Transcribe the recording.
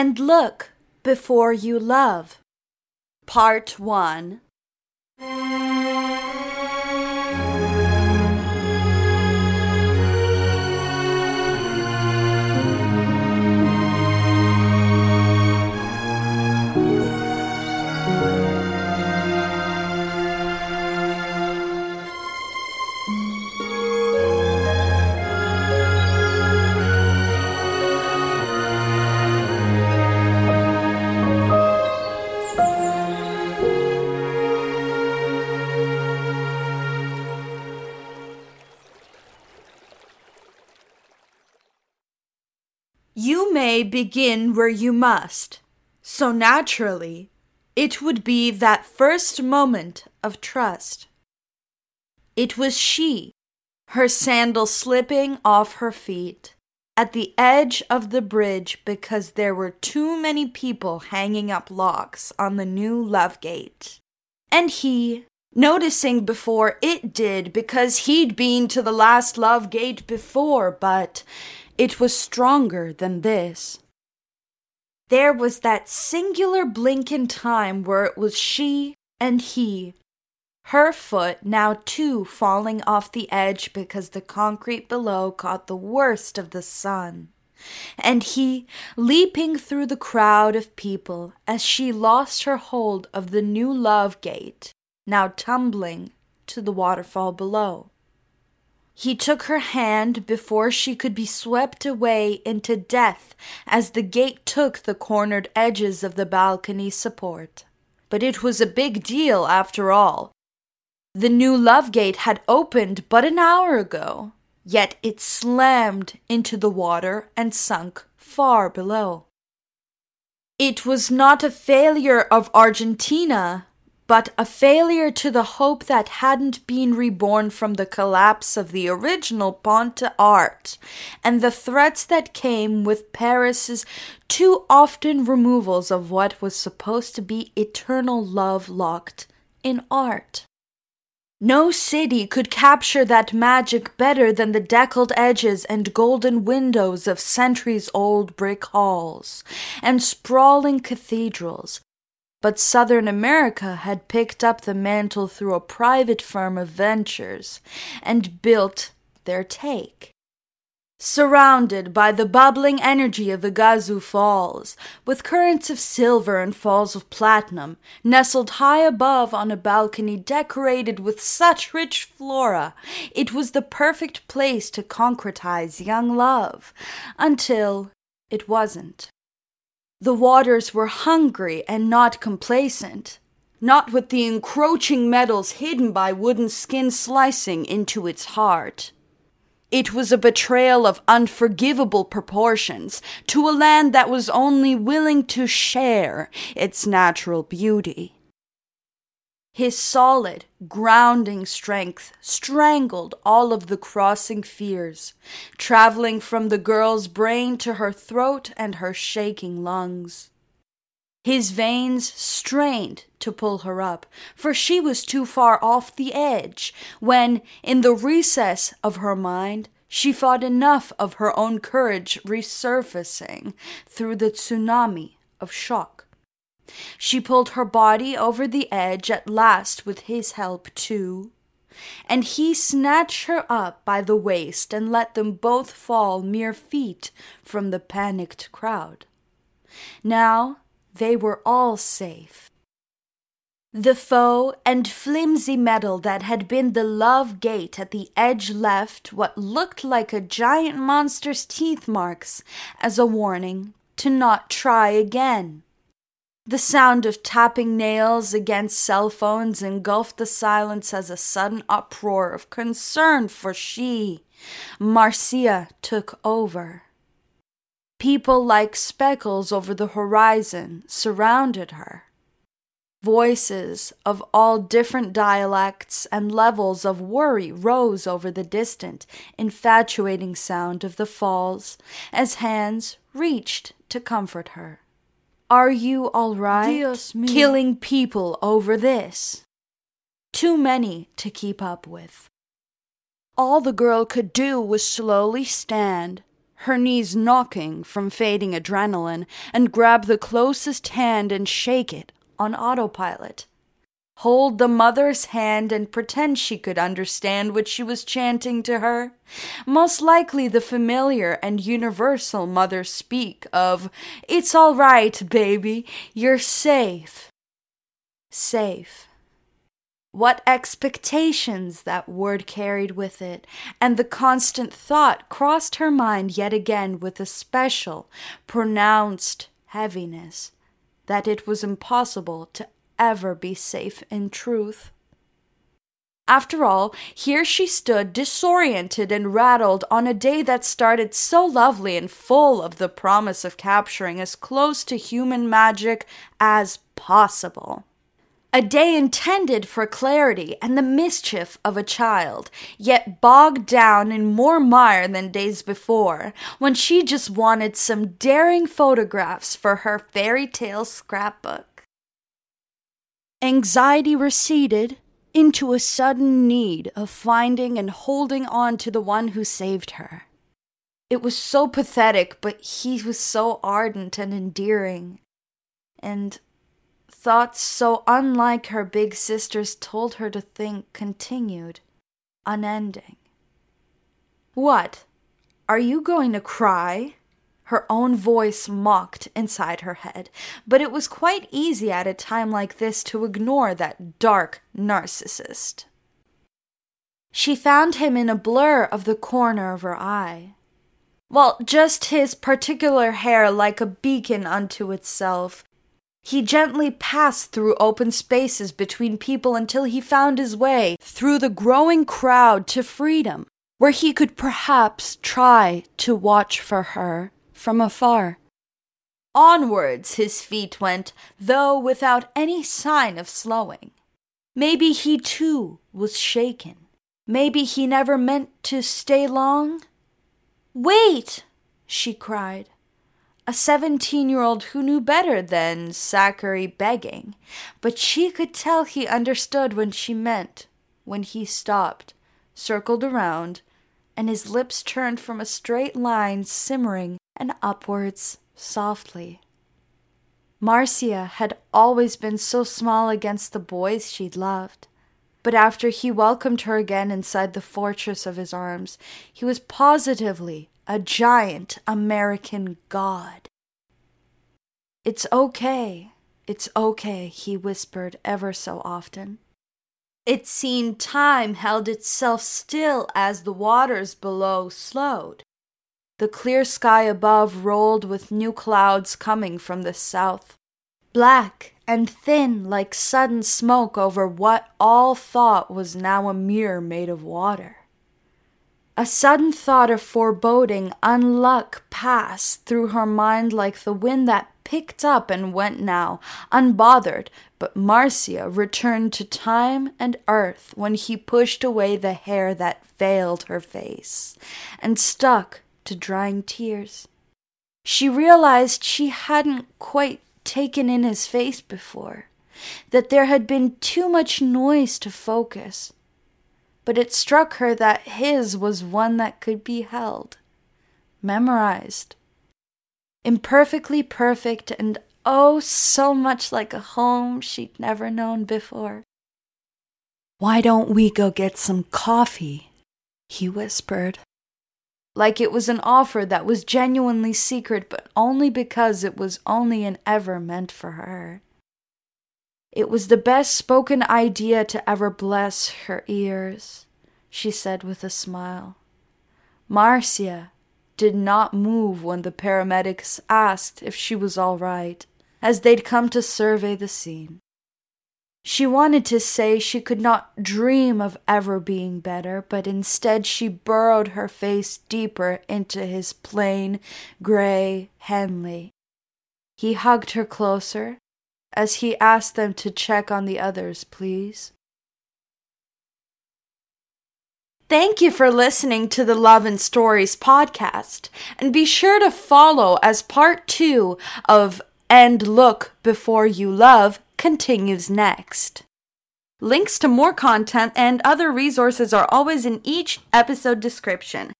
and look before you love. Part 1 May begin where you must. So naturally, it would be that first moment of trust. It was she, her sandal slipping off her feet, at the edge of the bridge because there were too many people hanging up locks on the new love gate. And he, noticing before it did because he'd been to the last love gate before, but it was stronger than this. There was that singular blink in time where it was she and he, her foot now too falling off the edge because the concrete below caught the worst of the sun, and he leaping through the crowd of people as she lost her hold of the new love gate, now tumbling to the waterfall below. He took her hand before she could be swept away into death as the gate took the cornered edges of the balcony support. But it was a big deal after all. The new love gate had opened but an hour ago, yet it slammed into the water and sunk far below. It was not a failure of Argentina, but a failure to the hope that hadn't been reborn from the collapse of the original Ponte Art and the threats that came with Paris's too often removals of what was supposed to be eternal love locked in art. No city could capture that magic better than the deckled edges and golden windows of centuries old brick halls and sprawling cathedrals but Southern America had picked up the mantle through a private firm of ventures and built their take. Surrounded by the bubbling energy of the Iguazu Falls, with currents of silver and falls of platinum, nestled high above on a balcony decorated with such rich flora, it was the perfect place to concretize young love, until it wasn't. The waters were hungry and not complacent, not with the encroaching metals hidden by wooden skin slicing into its heart. It was a betrayal of unforgivable proportions to a land that was only willing to share its natural beauty. His solid, grounding strength strangled all of the crossing fears, traveling from the girl's brain to her throat and her shaking lungs. His veins strained to pull her up, for she was too far off the edge when, in the recess of her mind, she fought enough of her own courage resurfacing through the tsunami of shock. She pulled her body over the edge at last with his help, too. And he snatched her up by the waist and let them both fall mere feet from the panicked crowd. Now they were all safe. The faux and flimsy metal that had been the love gate at the edge left what looked like a giant monster's teeth marks as a warning to not try again. The sound of tapping nails against cell phones engulfed the silence as a sudden uproar of concern for she, Marcia, took over. People like speckles over the horizon surrounded her. Voices of all different dialects and levels of worry rose over the distant, infatuating sound of the falls as hands reached to comfort her. Are you all right? Killing people over this. Too many to keep up with. All the girl could do was slowly stand, her knees knocking from fading adrenaline, and grab the closest hand and shake it on autopilot. Hold the mother's hand and pretend she could understand what she was chanting to her. Most likely the familiar and universal mother speak of, It's all right, baby, you're safe. Safe. What expectations that word carried with it, and the constant thought crossed her mind yet again with a special, pronounced heaviness that it was impossible to ever be safe in truth. After all, here she stood disoriented and rattled on a day that started so lovely and full of the promise of capturing as close to human magic as possible. A day intended for clarity and the mischief of a child, yet bogged down in more mire than days before, when she just wanted some daring photographs for her fairy tale scrapbook. Anxiety receded into a sudden need of finding and holding on to the one who saved her. It was so pathetic, but he was so ardent and endearing. And Thoughts so unlike her big sister's told her to think continued, unending. What? Are you going to cry? Her own voice mocked inside her head, but it was quite easy at a time like this to ignore that dark narcissist. She found him in a blur of the corner of her eye. Well, just his particular hair like a beacon unto itself, he gently passed through open spaces between people until he found his way through the growing crowd to freedom, where he could perhaps try to watch for her from afar. Onwards his feet went, though without any sign of slowing. Maybe he too was shaken. Maybe he never meant to stay long. Wait! she cried a 17 year old who knew better than Zachary begging, but she could tell he understood when she meant, when he stopped, circled around, and his lips turned from a straight line simmering and upwards softly. Marcia had always been so small against the boys she'd loved. But after he welcomed her again inside the fortress of his arms, he was positively a giant American god. It's okay, it's okay, he whispered ever so often. It seemed time held itself still as the waters below slowed. The clear sky above rolled with new clouds coming from the south, black and thin like sudden smoke over what all thought was now a mirror made of water. A sudden thought of foreboding unluck passed through her mind like the wind that picked up and went now, unbothered, but Marcia returned to time and earth when he pushed away the hair that veiled her face and stuck to drying tears. She realized she hadn't quite taken in his face before, that there had been too much noise to focus but it struck her that his was one that could be held, memorized, imperfectly perfect, and oh, so much like a home she'd never known before. Why don't we go get some coffee? he whispered. Like it was an offer that was genuinely secret, but only because it was only and ever meant for her. It was the best spoken idea to ever bless her ears, she said with a smile. Marcia did not move when the paramedics asked if she was all right, as they'd come to survey the scene. She wanted to say she could not dream of ever being better, but instead she burrowed her face deeper into his plain, gray Henley. He hugged her closer as he asked them to check on the others, please. Thank you for listening to the Love and Stories podcast, and be sure to follow as part two of And Look Before You Love continues next. Links to more content and other resources are always in each episode description.